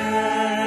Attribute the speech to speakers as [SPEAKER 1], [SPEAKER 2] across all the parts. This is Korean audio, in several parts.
[SPEAKER 1] Yeah.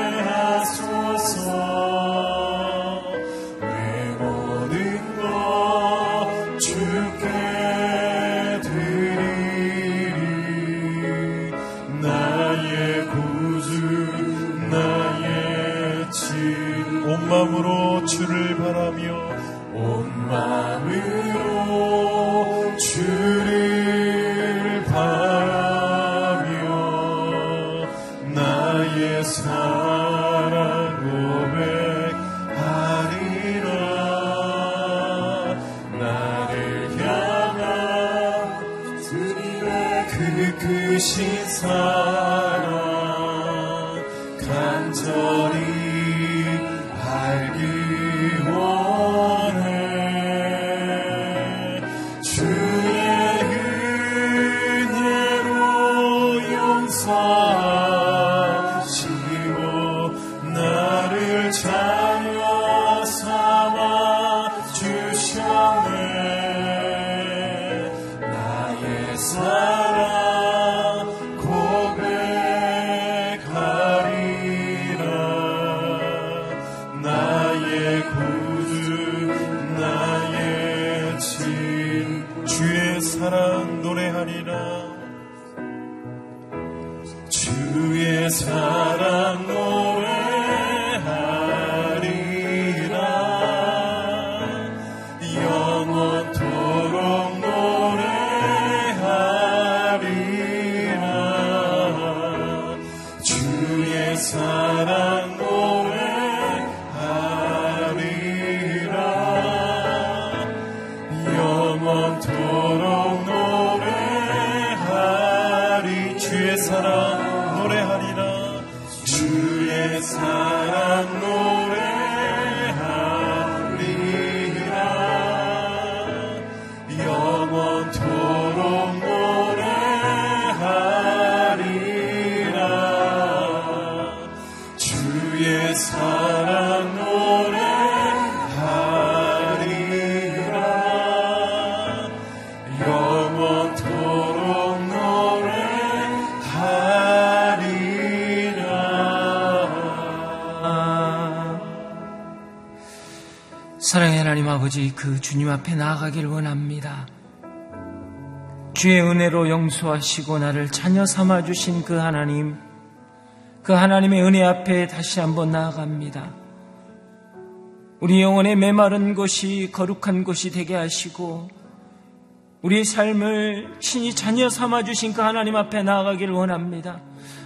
[SPEAKER 2] 아버지 그 주님 앞에 나아가길 원합니다. 주의 은혜로 용서하시고 나를 자녀 삼아 주신 그 하나님, 그 하나님의 은혜 앞에 다시 한번 나아갑니다. 우리 영혼의 메마른 곳이 거룩한 곳이 되게 하시고 우리 삶을 신이 자녀 삼아 주신 그 하나님 앞에 나아가길 원합니다.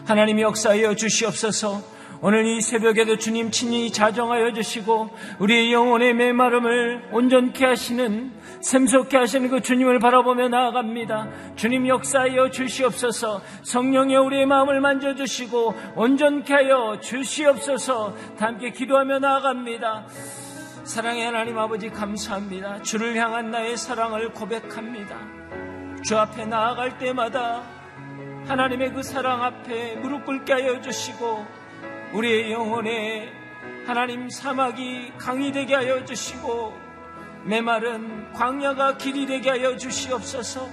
[SPEAKER 2] 하나님 역사여 주시옵소서. 오늘 이 새벽에도 주님 친히 자정하여 주시고 우리의 영혼의 메마름을 온전케 하시는 샘솟게 하시는 그 주님을 바라보며 나아갑니다. 주님 역사하여 주시옵소서 성령의 우리의 마음을 만져주시고 온전케 하여 주시옵소서 함께 기도하며 나아갑니다. 사랑의 하나님 아버지 감사합니다. 주를 향한 나의 사랑을 고백합니다. 주 앞에 나아갈 때마다 하나님의 그 사랑 앞에 무릎 꿇게 하여 주시고 우리의 영혼에 하나님 사막이 강이 되게 하여 주시고 메마른 광야가 길이 되게 하여 주시옵소서.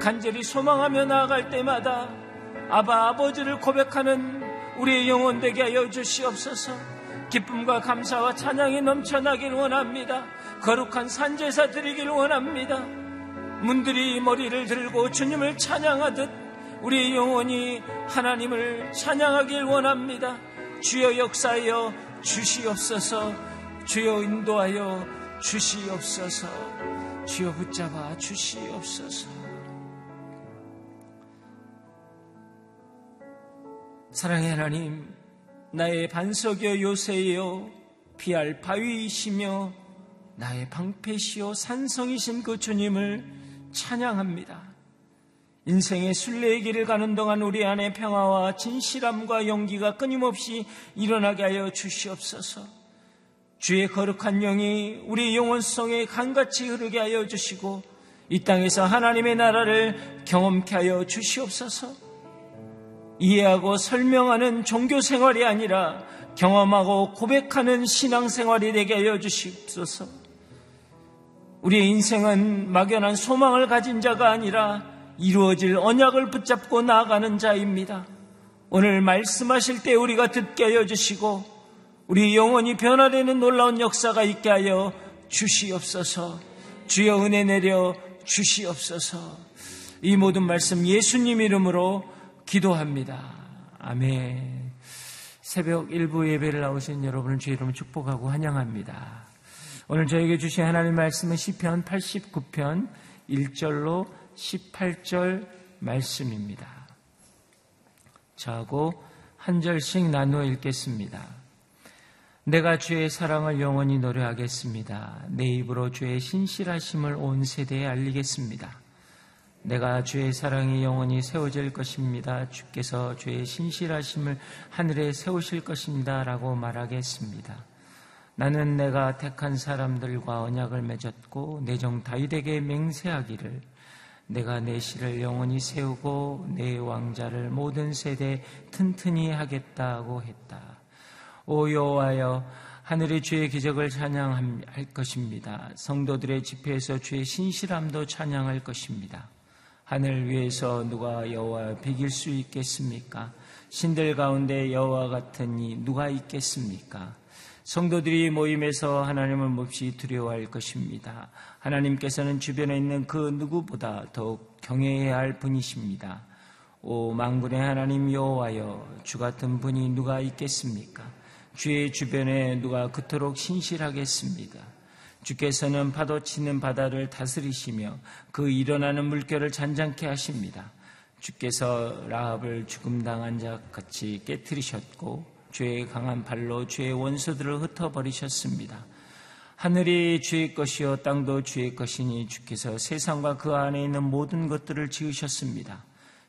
[SPEAKER 2] 간절히 소망하며 나아갈 때마다 아바 아버지를 고백하는 우리의 영혼 되게 하여 주시옵소서. 기쁨과 감사와 찬양이 넘쳐나길 원합니다. 거룩한 산제사 드리길 원합니다. 문들이 머리를 들고 주님을 찬양하듯 우리 영혼이 하나님을 찬양하길 원합니다. 주여 역사하여 주시옵소서. 주여 인도하여 주시옵소서. 주여 붙잡아 주시옵소서. 사랑의 하나님, 나의 반석여 요새여 피할 바위이시며 나의 방패시요 산성이신 그 주님을 찬양합니다. 인생의 순례의 길을 가는 동안 우리 안에 평화와 진실함과 용기가 끊임없이 일어나게 하여 주시옵소서. 주의 거룩한 영이 우리 영혼성에 강같이 흐르게 하여 주시고 이 땅에서 하나님의 나라를 경험케 하여 주시옵소서. 이해하고 설명하는 종교 생활이 아니라 경험하고 고백하는 신앙 생활이 되게 하여 주시옵소서. 우리의 인생은 막연한 소망을 가진 자가 아니라 이루어질 언약을 붙잡고 나아가는 자입니다. 오늘 말씀하실 때 우리가 듣게 하여 주시고 우리 영혼이 변화되는 놀라운 역사가 있게 하여 주시옵소서. 주여 은혜 내려 주시옵소서. 이 모든 말씀 예수님 이름으로 기도합니다. 아멘. 새벽 일부 예배를 나오신 여러분을 주의 이름으로 축복하고 환영합니다. 오늘 저에게 주신 하나님 말씀은 시편 89편 1절로 18절 말씀입니다. 저하고 한 절씩 나누어 읽겠습니다. 내가 주의 사랑을 영원히 노래하겠습니다. 내 입으로 주의 신실하심을 온 세대에 알리겠습니다. 내가 주의 사랑이 영원히 세워질 것입니다. 주께서 주의 신실하심을 하늘에 세우실 것입니다. 라고 말하겠습니다. 나는 내가 택한 사람들과 언약을 맺었고 내정 다윗에게 맹세하기를 내가 내 시를 영원히 세우고 내 왕자를 모든 세대 튼튼히 하겠다고 했다. 오 여호와여 하늘의 주의 기적을 찬양할 것입니다. 성도들의 집회에서 주의 신실함도 찬양할 것입니다. 하늘 위에서 누가 여호와 비길 수 있겠습니까? 신들 가운데 여호와 같은 이 누가 있겠습니까? 성도들이 모임에서 하나님을 몹시 두려워할 것입니다. 하나님께서는 주변에 있는 그 누구보다 더욱 경외해야 할 분이십니다. 오 망군의 하나님 여호와여 주 같은 분이 누가 있겠습니까? 주의 주변에 누가 그토록 신실하겠습니다. 주께서는 파도 치는 바다를 다스리시며 그 일어나는 물결을 잔잔케 하십니다. 주께서 라합을 죽음 당한 자 같이 깨뜨리셨고 주의 강한 발로 주의 원수들을 흩어버리셨습니다. 하늘이 주의 것이요 땅도 주의 것이니 주께서 세상과 그 안에 있는 모든 것들을 지으셨습니다.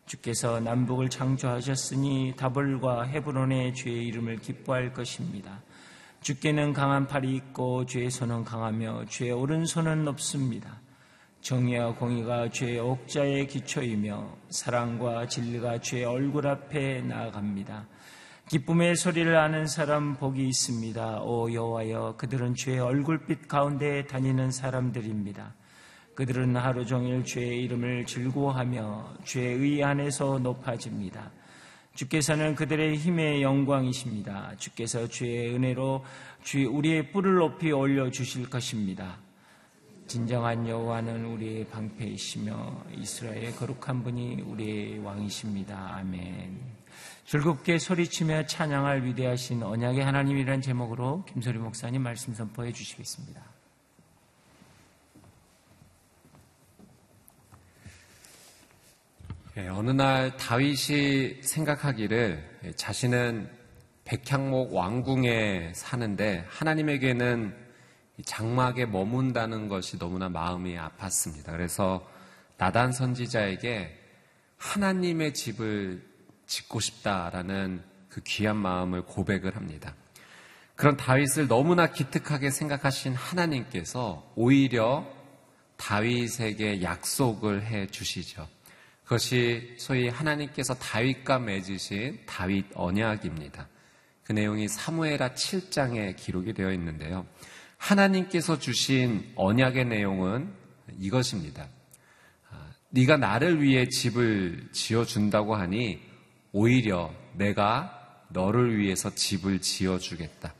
[SPEAKER 2] 주께서 남북을 창조하셨으니 다볼과 헤브론의 주의 이름을 기뻐할 것입니다. 주께는 강한 팔이 있고 주의 손은 강하며 주의 오른손은 높습니다. 정의와 공의가 주의 옥자의 기초이며 사랑과 진리가 주의 얼굴 앞에 나아갑니다. 기쁨의 소리를 아는 사람 복이 있습니다. 오 여호와여 그들은 주의 얼굴빛 가운데 다니는 사람들입니다. 그들은 하루 종일 주의 이름을 즐거워하며 주의 의 안에서 높아집니다. 주께서는 그들의 힘의 영광이십니다. 주께서 주의 은혜로 주 우리의 뿔을 높이 올려 주실 것입니다. 진정한 여호와는 우리의 방패이시며 이스라엘의 거룩한 분이 우리의 왕이십니다. 아멘. 즐겁게 소리치며 찬양할 위대하신 언약의 하나님이라는 제목으로 김소리 목사님 말씀 선포해 주시겠습니다.
[SPEAKER 3] 네, 어느 날 다윗이 생각하기를 자신은 백향목 왕궁에 사는데 하나님에게는 장막에 머문다는 것이 너무나 마음이 아팠습니다. 그래서 나단 선지자에게 하나님의 집을 짓고 싶다라는 그 귀한 마음을 고백을 합니다. 그런 다윗을 너무나 기특하게 생각하신 하나님께서 오히려 다윗에게 약속을 해 주시죠. 그것이 소위 하나님께서 다윗과 맺으신 다윗 언약입니다. 그 내용이 사무에라 7장에 기록이 되어 있는데요. 하나님께서 주신 언약의 내용은 이것입니다. 아, 네가 나를 위해 집을 지어 준다고 하니 오히려 내가 너를 위해서 집을 지어 주겠다.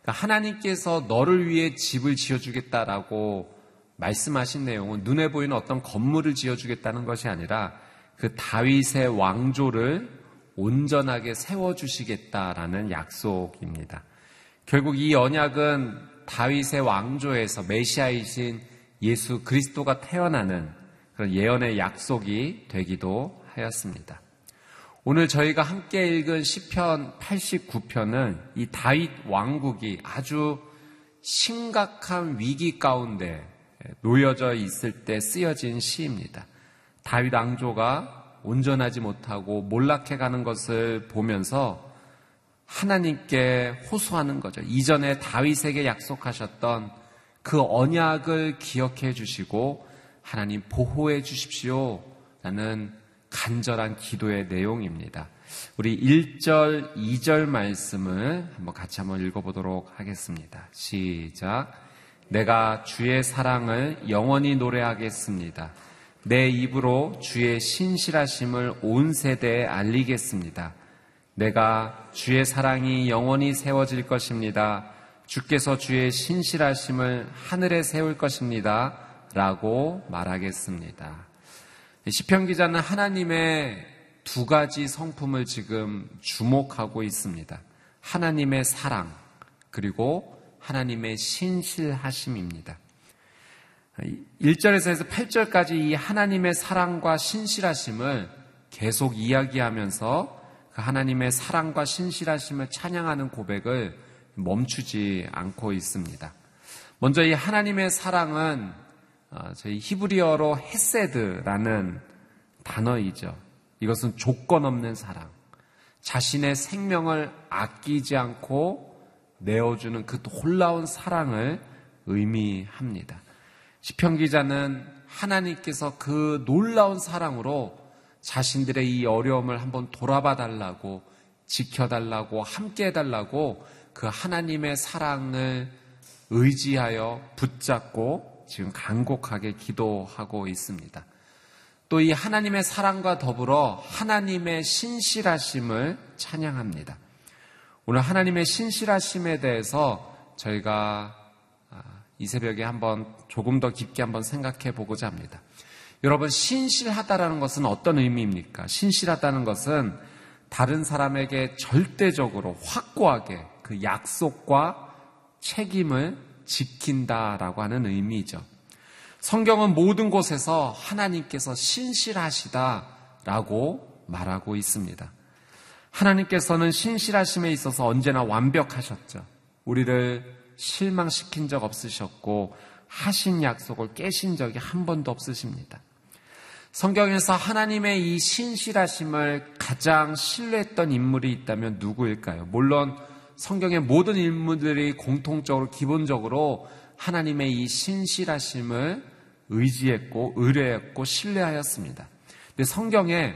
[SPEAKER 3] 그러니까 하나님께서 너를 위해 집을 지어 주겠다라고 말씀하신 내용은 눈에 보이는 어떤 건물을 지어 주겠다는 것이 아니라 그 다윗의 왕조를 온전하게 세워 주시겠다라는 약속입니다. 결국 이 언약은 다윗의 왕조에서 메시아이신 예수 그리스도가 태어나는 그런 예언의 약속이 되기도 하였습니다. 오늘 저희가 함께 읽은 시편 89편은 이 다윗 왕국이 아주 심각한 위기 가운데 놓여져 있을 때 쓰여진 시입니다. 다윗 왕조가 온전하지 못하고 몰락해 가는 것을 보면서 하나님께 호소하는 거죠. 이전에 다윗에게 약속하셨던 그 언약을 기억해 주시고 하나님 보호해 주십시오. 라는 간절한 기도의 내용입니다. 우리 1절, 2절 말씀을 한번 같이 한번 읽어보도록 하겠습니다. 시작. 내가 주의 사랑을 영원히 노래하겠습니다. 내 입으로 주의 신실하심을 온 세대에 알리겠습니다. 내가 주의 사랑이 영원히 세워질 것입니다. 주께서 주의 신실하심을 하늘에 세울 것입니다. 라고 말하겠습니다. 시편 기자는 하나님의 두 가지 성품을 지금 주목하고 있습니다. 하나님의 사랑, 그리고 하나님의 신실하심입니다. 1절에서 해서 8절까지 이 하나님의 사랑과 신실하심을 계속 이야기하면서 그 하나님의 사랑과 신실하심을 찬양하는 고백을 멈추지 않고 있습니다. 먼저 이 하나님의 사랑은 어, 저희 히브리어로 헤세드라는 단어이죠. 이것은 조건 없는 사랑. 자신의 생명을 아끼지 않고 내어주는 그 놀라운 사랑을 의미합니다. 시편 기자는 하나님께서 그 놀라운 사랑으로 자신들의 이 어려움을 한번 돌아봐 달라고 지켜달라고 함께 해달라고 그 하나님의 사랑을 의지하여 붙잡고 지금 간곡하게 기도하고 있습니다. 또 이 하나님의 사랑과 더불어 하나님의 신실하심을 찬양합니다. 오늘 하나님의 신실하심에 대해서 저희가 아, 이 새벽에 한번 조금 더 깊게 한번 생각해 보고자 합니다. 여러분, 신실하다라는 것은 어떤 의미입니까? 신실하다는 것은 다른 사람에게 절대적으로 확고하게 그 약속과 책임을 지킨다라고 하는 의미죠. 성경은 모든 곳에서 하나님께서 신실하시다라고 말하고 있습니다. 하나님께서는 신실하심에 있어서 언제나 완벽하셨죠. 우리를 실망시킨 적 없으셨고 하신 약속을 깨신 적이 한 번도 없으십니다. 성경에서 하나님의 이 신실하심을 가장 신뢰했던 인물이 있다면 누구일까요? 물론 성경의 모든 인물들이 공통적으로 기본적으로 하나님의 이 신실하심을 의지했고 의뢰했고 신뢰하였습니다. 근데 성경에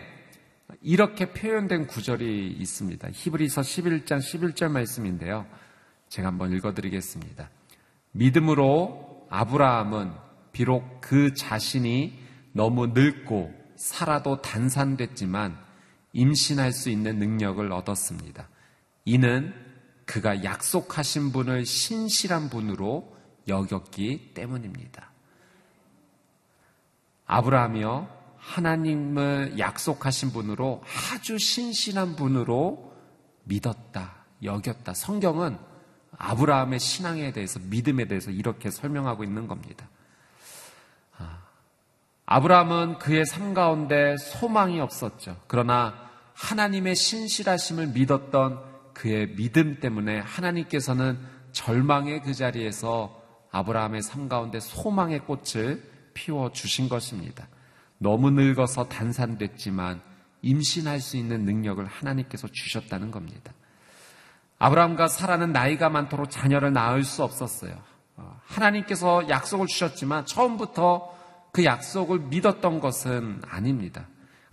[SPEAKER 3] 이렇게 표현된 구절이 있습니다. 히브리서 11장 11절 말씀인데요. 제가 한번 읽어드리겠습니다. 믿음으로 아브라함은 비록 그 자신이 너무 늙고 살아도 단산됐지만 임신할 수 있는 능력을 얻었습니다. 이는 그가 약속하신 분을 신실한 분으로 여겼기 때문입니다. 아브라함이요, 하나님을 약속하신 분으로 아주 신실한 분으로 믿었다, 여겼다. 성경은 아브라함의 신앙에 대해서, 믿음에 대해서 이렇게 설명하고 있는 겁니다. 아브라함은 그의 삶 가운데 소망이 없었죠. 그러나 하나님의 신실하심을 믿었던 그의 믿음 때문에 하나님께서는 절망의 그 자리에서 아브라함의 삶 가운데 소망의 꽃을 피워 주신 것입니다. 너무 늙어서 단산됐지만 임신할 수 있는 능력을 하나님께서 주셨다는 겁니다. 아브라함과 사라는 나이가 많도록 자녀를 낳을 수 없었어요. 어, 하나님께서 약속을 주셨지만 처음부터 그 약속을 믿었던 것은 아닙니다.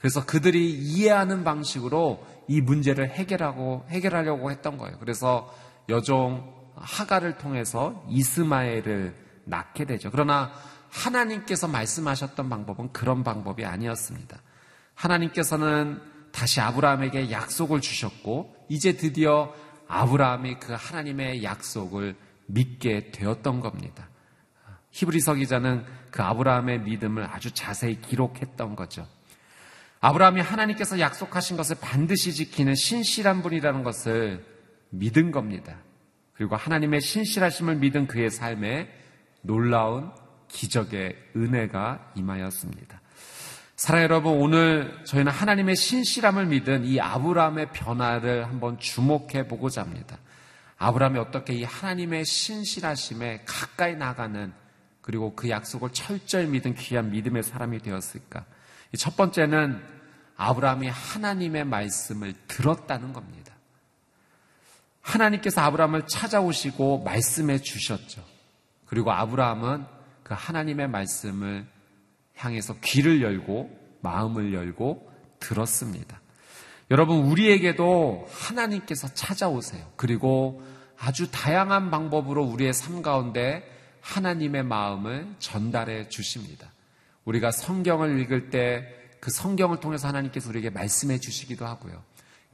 [SPEAKER 3] 그래서 그들이 이해하는 방식으로 이 문제를 해결하고 해결하려고 했던 거예요. 그래서 여종 하가를 통해서 이스마엘을 낳게 되죠. 그러나 하나님께서 말씀하셨던 방법은 그런 방법이 아니었습니다. 하나님께서는 다시 아브라함에게 약속을 주셨고 이제 드디어 아브라함이 그 하나님의 약속을 믿게 되었던 겁니다. 히브리서 기자는 그 아브라함의 믿음을 아주 자세히 기록했던 거죠. 아브라함이 하나님께서 약속하신 것을 반드시 지키는 신실한 분이라는 것을 믿은 겁니다. 그리고 하나님의 신실하심을 믿은 그의 삶에 놀라운 기적의 은혜가 임하였습니다. 사랑 여러분, 오늘 저희는 하나님의 신실함을 믿은 이 아브라함의 변화를 한번 주목해 보고자 합니다. 아브라함이 어떻게 이 하나님의 신실하심에 가까이 나가는 그리고 그 약속을 철저히 믿은 귀한 믿음의 사람이 되었을까? 첫 번째는 아브라함이 하나님의 말씀을 들었다는 겁니다. 하나님께서 아브라함을 찾아오시고 말씀해 주셨죠. 그리고 아브라함은 그 하나님의 말씀을 향해서 귀를 열고 마음을 열고 들었습니다. 여러분, 우리에게도 하나님께서 찾아오세요. 그리고 아주 다양한 방법으로 우리의 삶 가운데 하나님의 마음을 전달해 주십니다. 우리가 성경을 읽을 때 그 성경을 통해서 하나님께서 우리에게 말씀해 주시기도 하고요.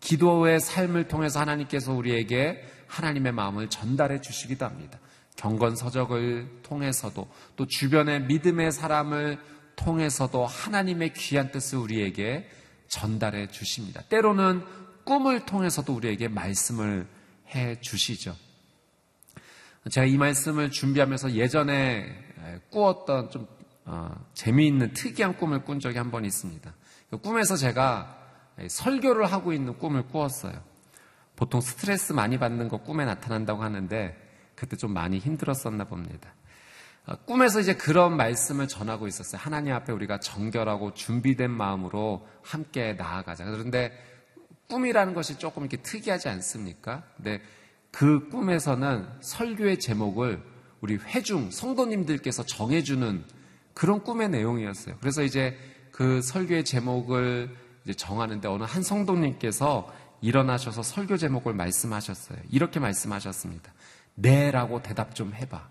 [SPEAKER 3] 기도의 삶을 통해서 하나님께서 우리에게 하나님의 마음을 전달해 주시기도 합니다. 경건서적을 통해서도 또 주변의 믿음의 사람을 통해서도 하나님의 귀한 뜻을 우리에게 전달해 주십니다. 때로는 꿈을 통해서도 우리에게 말씀을 해 주시죠. 제가 이 말씀을 준비하면서 예전에 꾸었던 좀 어, 재미있는 특이한 꿈을 꾼 적이 한 번 있습니다. 그 꿈에서 제가 설교를 하고 있는 꿈을 꾸었어요. 보통 스트레스 많이 받는 거 꿈에 나타난다고 하는데 그때 좀 많이 힘들었었나 봅니다. 어, 꿈에서 이제 그런 말씀을 전하고 있었어요. 하나님 앞에 우리가 정결하고 준비된 마음으로 함께 나아가자. 그런데 꿈이라는 것이 조금 이렇게 특이하지 않습니까? 근데 그 꿈에서는 설교의 제목을 우리 회중 성도님들께서 정해주는 그런 꿈의 내용이었어요. 그래서 이제 그 설교의 제목을 정하는데 어느 한 성도님께서 일어나셔서 설교 제목을 말씀하셨어요. 이렇게 말씀하셨습니다. 네라고 대답 좀 해봐.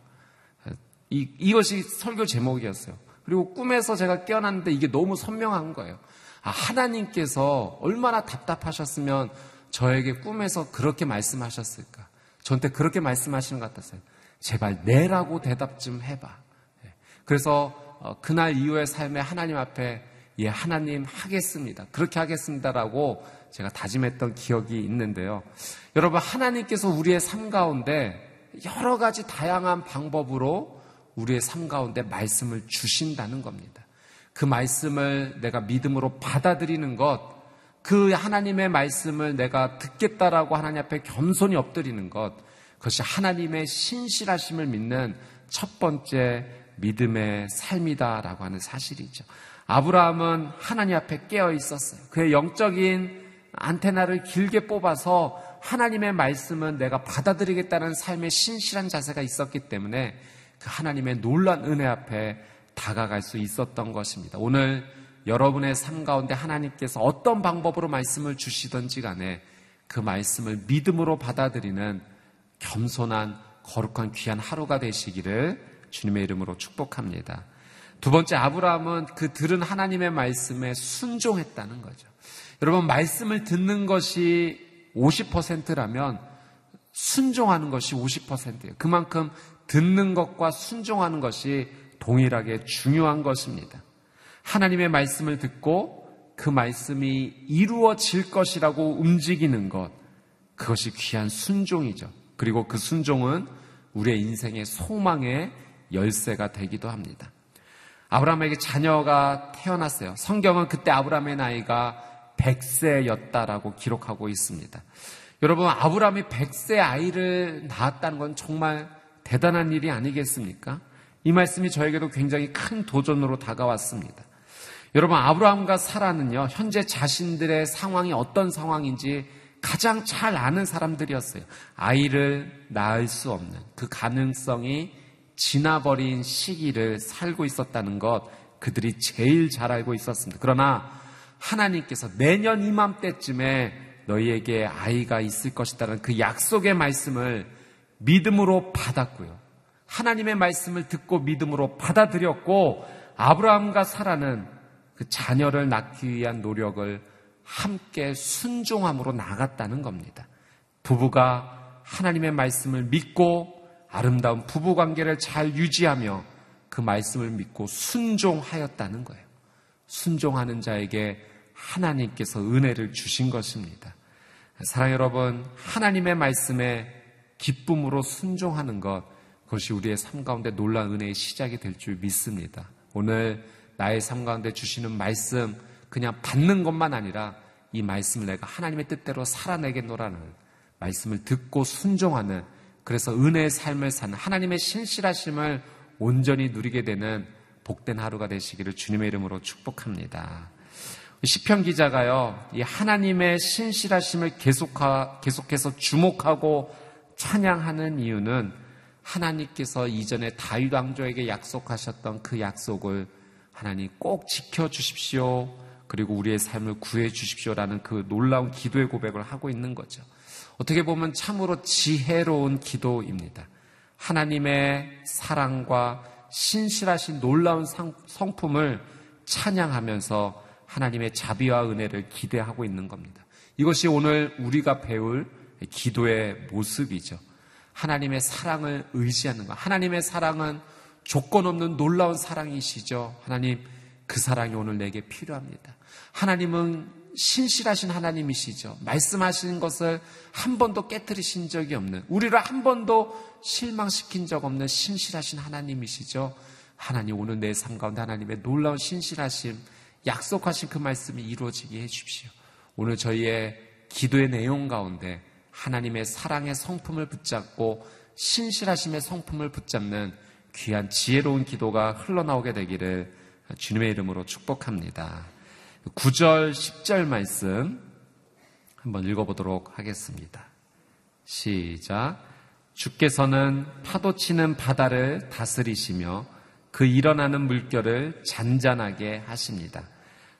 [SPEAKER 3] 이, 이것이 설교 제목이었어요. 그리고 꿈에서 제가 깨어났는데 이게 너무 선명한 거예요. 아, 하나님께서 얼마나 답답하셨으면 저에게 꿈에서 그렇게 말씀하셨을까? 저한테 그렇게 말씀하시는 것 같았어요. 제발 내라고 대답 좀 해봐. 예. 그래서 어, 그날 이후의 삶에 하나님 앞에 예, 하나님 하겠습니다. 그렇게 하겠습니다라고 제가 다짐했던 기억이 있는데요. 여러분, 하나님께서 우리의 삶 가운데 여러 가지 다양한 방법으로 우리의 삶 가운데 말씀을 주신다는 겁니다. 그 말씀을 내가 믿음으로 받아들이는 것, 그 하나님의 말씀을 내가 듣겠다라고 하나님 앞에 겸손히 엎드리는 것, 그것이 하나님의 신실하심을 믿는 첫 번째 믿음의 삶이다라고 하는 사실이죠. 아브라함은 하나님 앞에 깨어 있었어요. 그의 영적인 안테나를 길게 뽑아서 하나님의 말씀은 내가 받아들이겠다는 삶의 신실한 자세가 있었기 때문에 그 하나님의 놀란 은혜 앞에 다가갈 수 있었던 것입니다. 오늘 여러분의 삶 가운데 하나님께서 어떤 방법으로 말씀을 주시던지 간에 그 말씀을 믿음으로 받아들이는 겸손한 거룩한 귀한 하루가 되시기를 주님의 이름으로 축복합니다. 두 번째 아브라함은 그 들은 하나님의 말씀에 순종했다는 거죠. 여러분 말씀을 듣는 것이 50%라면 순종하는 것이 50%예요. 그만큼 듣는 것과 순종하는 것이 동일하게 중요한 것입니다. 하나님의 말씀을 듣고 그 말씀이 이루어질 것이라고 움직이는 것, 그것이 귀한 순종이죠. 그리고 그 순종은 우리의 인생의 소망의 열쇠가 되기도 합니다. 아브라함에게 자녀가 태어났어요. 성경은 그때 아브라함의 나이가 100세였다라고 기록하고 있습니다. 여러분, 아브라함이 100세 아이를 낳았다는 건 정말 대단한 일이 아니겠습니까? 이 말씀이 저에게도 굉장히 큰 도전으로 다가왔습니다. 여러분, 아브라함과 사라는요, 현재 자신들의 상황이 어떤 상황인지 가장 잘 아는 사람들이었어요. 아이를 낳을 수 없는 그 가능성이 지나버린 시기를 살고 있었다는 것 그들이 제일 잘 알고 있었습니다. 그러나 하나님께서 내년 이맘때쯤에 너희에게 아이가 있을 것이다라는 그 약속의 말씀을 믿음으로 받았고요. 하나님의 말씀을 듣고 믿음으로 받아들였고 아브라함과 사라는 그 자녀를 낳기 위한 노력을 함께 순종함으로 나갔다는 겁니다. 부부가 하나님의 말씀을 믿고 아름다운 부부 관계를 잘 유지하며 그 말씀을 믿고 순종하였다는 거예요. 순종하는 자에게 하나님께서 은혜를 주신 것입니다. 사랑 여러분, 하나님의 말씀에 기쁨으로 순종하는 것, 그것이 우리의 삶 가운데 놀라운 은혜의 시작이 될 줄 믿습니다. 오늘 나의 삶 가운데 주시는 말씀, 그냥 받는 것만 아니라 이 말씀을 내가 하나님의 뜻대로 살아내겠노라는 말씀을 듣고 순종하는 그래서 은혜의 삶을 사는 하나님의 신실하심을 온전히 누리게 되는 복된 하루가 되시기를 주님의 이름으로 축복합니다. 시편 기자가요, 이 하나님의 신실하심을 계속하, 계속해서 주목하고 찬양하는 이유는 하나님께서 이전에 다윗 왕조에게 약속하셨던 그 약속을 하나님 꼭 지켜 주십시오. 그리고 우리의 삶을 구해 주십시오라는 그 놀라운 기도의 고백을 하고 있는 거죠. 어떻게 보면 참으로 지혜로운 기도입니다. 하나님의 사랑과 신실하신 놀라운 성품을 찬양하면서 하나님의 자비와 은혜를 기대하고 있는 겁니다. 이것이 오늘 우리가 배울 기도의 모습이죠. 하나님의 사랑을 의지하는 것. 하나님의 사랑은 조건 없는 놀라운 사랑이시죠. 하나님, 그 사랑이 오늘 내게 필요합니다. 하나님은 신실하신 하나님이시죠. 말씀하시는 것을 한 번도 깨뜨리신 적이 없는, 우리를 한 번도 실망시킨 적 없는 신실하신 하나님이시죠. 하나님, 오늘 내 삶 가운데 하나님의 놀라운 신실하심, 약속하신 그 말씀이 이루어지게 해 주십시오. 오늘 저희의 기도의 내용 가운데 하나님의 사랑의 성품을 붙잡고 신실하심의 성품을 붙잡는 귀한 지혜로운 기도가 흘러나오게 되기를 주님의 이름으로 축복합니다. 9절, 10절 말씀 한번 읽어보도록 하겠습니다. 시작. 주께서는 파도 치는 바다를 다스리시며 그 일어나는 물결을 잔잔하게 하십니다.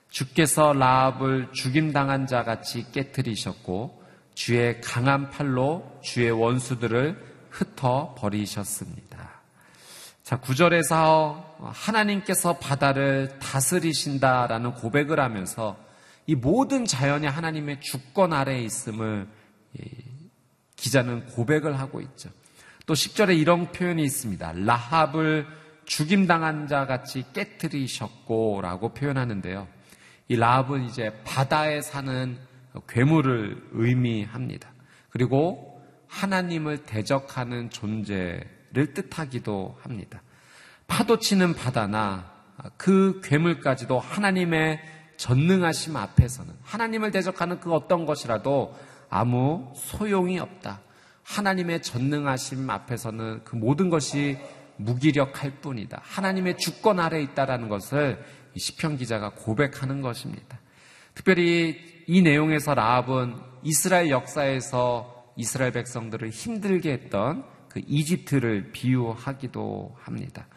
[SPEAKER 3] 주께서 라합을 죽임당한 자 같이 깨뜨리셨고 주의 강한 팔로 주의 원수들을 흩어 버리셨습니다. 자, 구절에서 하나님께서 바다를 다스리신다라는 고백을 하면서 이 모든 자연이 하나님의 주권 아래에 있음을 기자는 고백을 하고 있죠. 또 10절에 이런 표현이 있습니다. 라합을 죽임당한 자 같이 깨뜨리셨고 라고 표현하는데요. 이 라합은 이제 바다에 사는 괴물을 의미합니다. 그리고 하나님을 대적하는 존재를 뜻하기도 합니다. 파도치는 바다나 그 괴물까지도 하나님의 전능하심 앞에서는 하나님을 대적하는 그 어떤 것이라도 아무 소용이 없다. 하나님의 전능하심 앞에서는 그 모든 것이 무기력할 뿐이다. 하나님의 주권 아래 있다라는 것을 시편 기자가 고백하는 것입니다. 특별히 이 내용에서 라합은 이스라엘 역사에서 이스라엘 백성들을 힘들게 했던 그 이집트를 비유하기도 합니다.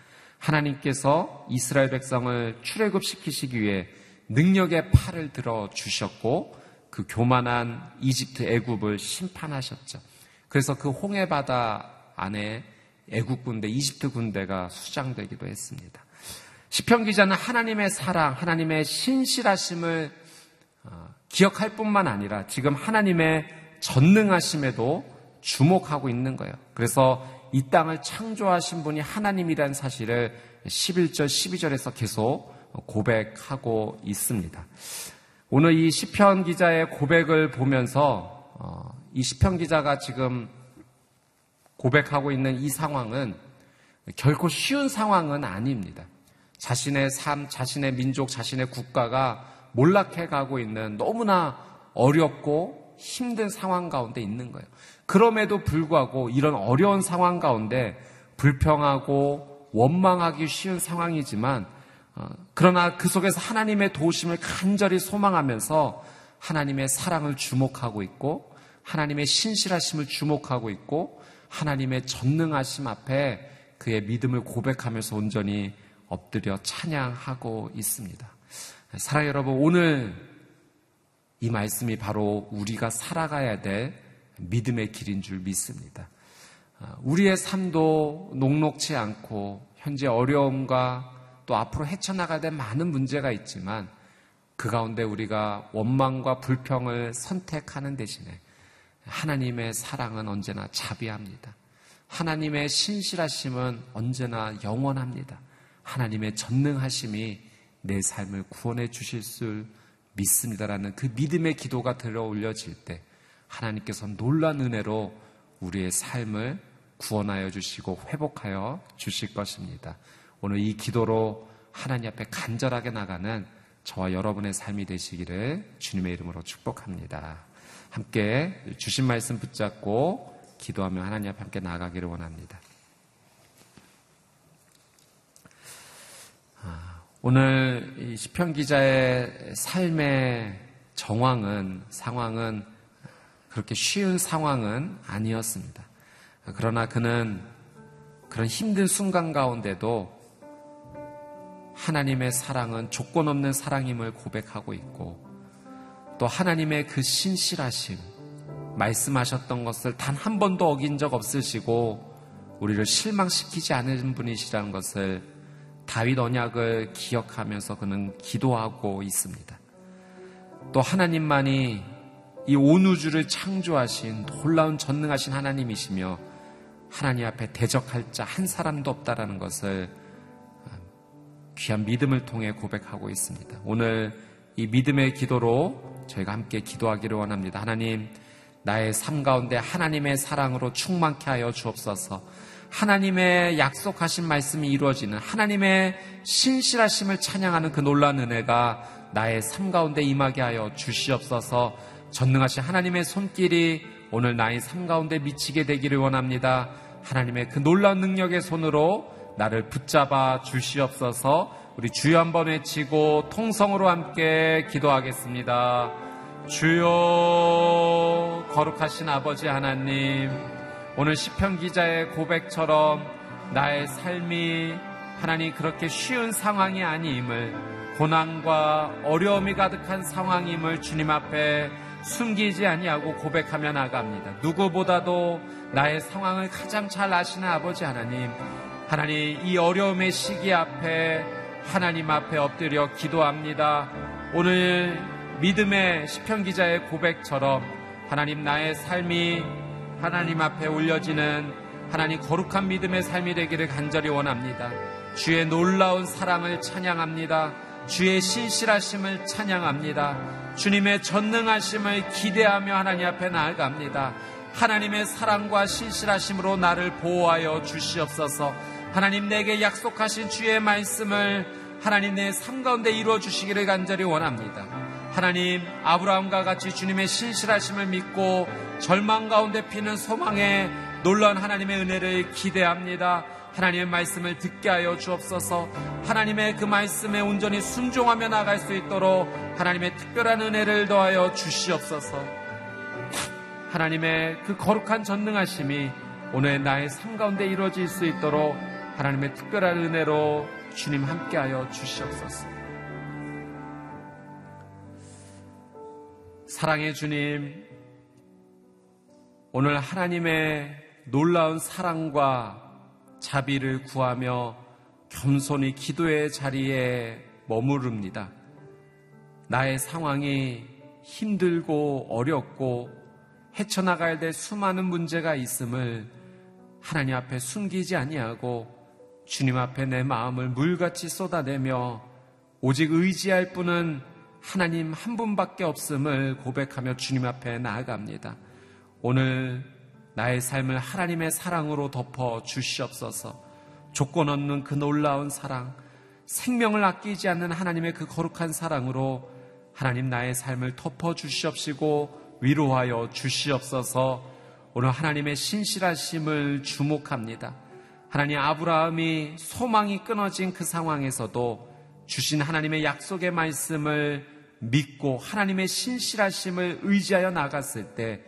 [SPEAKER 3] 하나님께서 이스라엘 백성을 출애굽시키시기 위해 능력의 팔을 들어 주셨고 그 교만한 이집트 애굽을 심판하셨죠. 그래서 그 홍해 바다 안에 애국 군대, 이집트 군대가 수장되기도 했습니다. 시편 기자는 하나님의 사랑, 하나님의 신실하심을 어, 기억할 뿐만 아니라 지금 하나님의 전능하심에도 주목하고 있는 거예요. 그래서 이 땅을 창조하신 분이 하나님이라는 사실을 11절, 12절에서 계속 고백하고 있습니다. 오늘 이 시편 기자의 고백을 보면서 어, 이 시편 기자가 지금 고백하고 있는 이 상황은 결코 쉬운 상황은 아닙니다. 자신의 삶, 자신의 민족, 자신의 국가가 몰락해 가고 있는 너무나 어렵고 힘든 상황 가운데 있는 거예요. 그럼에도 불구하고 이런 어려운 상황 가운데 불평하고 원망하기 쉬운 상황이지만 어, 그러나 그 속에서 하나님의 도우심을 간절히 소망하면서 하나님의 사랑을 주목하고 있고 하나님의 신실하심을 주목하고 있고 하나님의 전능하심 앞에 그의 믿음을 고백하면서 온전히 엎드려 찬양하고 있습니다. 사랑 여러분, 오늘 이 말씀이 바로 우리가 살아가야 될 믿음의 길인 줄 믿습니다. 아, 우리의 삶도 녹록치 않고 현재 어려움과 또 앞으로 헤쳐나가야 될 많은 문제가 있지만 그 가운데 우리가 원망과 불평을 선택하는 대신에 하나님의 사랑은 언제나 자비합니다. 하나님의 신실하심은 언제나 영원합니다. 하나님의 전능하심이 내 삶을 구원해 주실 줄 믿습니다라는 그 믿음의 기도가 들어 올려질 때 하나님께서 놀란 은혜로 우리의 삶을 구원하여 주시고 회복하여 주실 것입니다. 오늘 이 기도로 하나님 앞에 간절하게 나가는 저와 여러분의 삶이 되시기를 주님의 이름으로 축복합니다. 함께 주신 말씀 붙잡고 기도하며 하나님 앞에 함께 나가기를 원합니다. 오늘 시편 기자의 삶의 정황은 상황은 그렇게 쉬운 상황은 아니었습니다. 그러나 그는 그런 힘든 순간 가운데도 하나님의 사랑은 조건 없는 사랑임을 고백하고 있고 또 하나님의 그 신실하심, 말씀하셨던 것을 단 한 번도 어긴 적 없으시고 우리를 실망시키지 않은 분이시라는 것을 다윗 언약을 기억하면서 그는 기도하고 있습니다. 또 하나님만이 이 온 우주를 창조하신 놀라운 전능하신 하나님이시며 하나님 앞에 대적할 자 한 사람도 없다라는 것을 귀한 믿음을 통해 고백하고 있습니다. 오늘 이 믿음의 기도로 저희가 함께 기도하기를 원합니다. 하나님, 나의 삶 가운데 하나님의 사랑으로 충만케 하여 주옵소서. 하나님의 약속하신 말씀이 이루어지는 하나님의 신실하심을 찬양하는 그 놀라운 은혜가 나의 삶 가운데 임하게 하여 주시옵소서. 전능하신 하나님의 손길이 오늘 나의 삶 가운데 미치게 되기를 원합니다. 하나님의 그 놀라운 능력의 손으로 나를 붙잡아 주시옵소서 우리 주여 한번 외치고 통성으로 함께 기도하겠습니다. 주여 거룩하신 아버지 하나님 오늘 시편 기자의 고백처럼 나의 삶이 하나님 그렇게 쉬운 상황이 아님을 고난과 어려움이 가득한 상황임을 주님 앞에 숨기지 아니하고 고백하며 나갑니다. 누구보다도 나의 상황을 가장 잘 아시는 아버지 하나님 하나님 이 어려움의 시기 앞에 하나님 앞에 엎드려 기도합니다. 오늘 믿음의 시편 기자의 고백처럼 하나님 나의 삶이 하나님 앞에 올려지는 하나님 거룩한 믿음의 삶이 되기를 간절히 원합니다. 주의 놀라운 사랑을 찬양합니다. 주의 신실하심을 찬양합니다. 주님의 전능하심을 기대하며 하나님 앞에 나아갑니다. 하나님의 사랑과 신실하심으로 나를 보호하여 주시옵소서. 하나님 내게 약속하신 주의 말씀을 하나님 내 삶 가운데 이루어 주시기를 간절히 원합니다. 하나님 아브라함과 같이 주님의 신실하심을 믿고 절망 가운데 피는 소망에 놀라운 하나님의 은혜를 기대합니다. 하나님의 말씀을 듣게 하여 주옵소서. 하나님의 그 말씀에 온전히 순종하며 나갈 수 있도록 하나님의 특별한 은혜를 더하여 주시옵소서. 하나님의 그 거룩한 전능하심이 오늘 나의 삶 가운데 이루어질 수 있도록 하나님의 특별한 은혜로 주님 함께하여 주시옵소서. 사랑의 주님, 오늘 하나님의 놀라운 사랑과 자비를 구하며 겸손히 기도의 자리에 머무릅니다. 나의 상황이 힘들고 어렵고 헤쳐나가야 될 수많은 문제가 있음을 하나님 앞에 숨기지 아니하고 주님 앞에 내 마음을 물같이 쏟아내며 오직 의지할 분은 하나님 한 분밖에 없음을 고백하며 주님 앞에 나아갑니다. 오늘 나의 삶을 하나님의 사랑으로 덮어 주시옵소서. 조건 없는 그 놀라운 사랑, 생명을 아끼지 않는 하나님의 그 거룩한 사랑으로 하나님 나의 삶을 덮어 주시옵시고 위로하여 주시옵소서 오늘 하나님의 신실하심을 주목합니다. 하나님 아브라함이 소망이 끊어진 그 상황에서도 주신 하나님의 약속의 말씀을 믿고 하나님의 신실하심을 의지하여 나갔을 때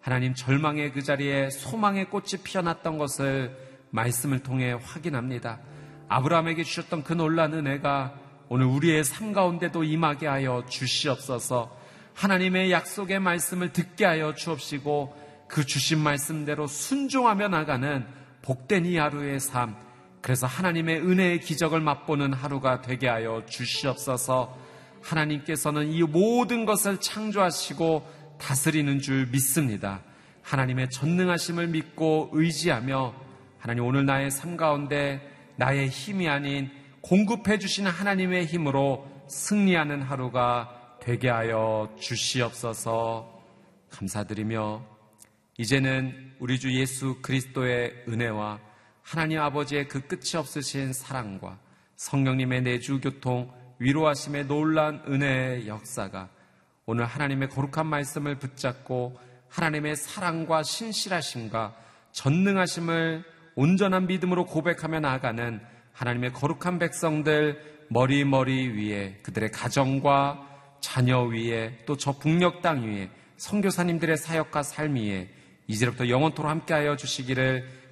[SPEAKER 3] 하나님 절망의 그 자리에 소망의 꽃이 피어났던 것을 말씀을 통해 확인합니다. 아브라함에게 주셨던 그 놀란 은혜가 오늘 우리의 삶 가운데도 임하게 하여 주시옵소서 하나님의 약속의 말씀을 듣게 하여 주옵시고 그 주신 말씀대로 순종하며 나가는 복된 이 하루의 삶, 그래서 하나님의 은혜의 기적을 맛보는 하루가 되게 하여 주시옵소서 하나님께서는 이 모든 것을 창조하시고 다스리는 줄 믿습니다. 하나님의 전능하심을 믿고 의지하며 하나님 오늘 나의 삶 가운데 나의 힘이 아닌 공급해 주시는 하나님의 힘으로 승리하는 하루가 되게 하여 주시옵소서 감사드리며 이제는 우리 주 예수 그리스도의 은혜와 하나님 아버지의 그 끝이 없으신 사랑과 성령님의 내주 교통 위로하심의 놀란 은혜의 역사가 오늘 하나님의 거룩한 말씀을 붙잡고 하나님의 사랑과 신실하심과 전능하심을 온전한 믿음으로 고백하며 나아가는 하나님의 거룩한 백성들 머리머리 위에 그들의 가정과 자녀 위에 또 저 북녘 땅 위에 선교사님들의 사역과 삶 위에 이제부터 영원토록 함께하여 주시기를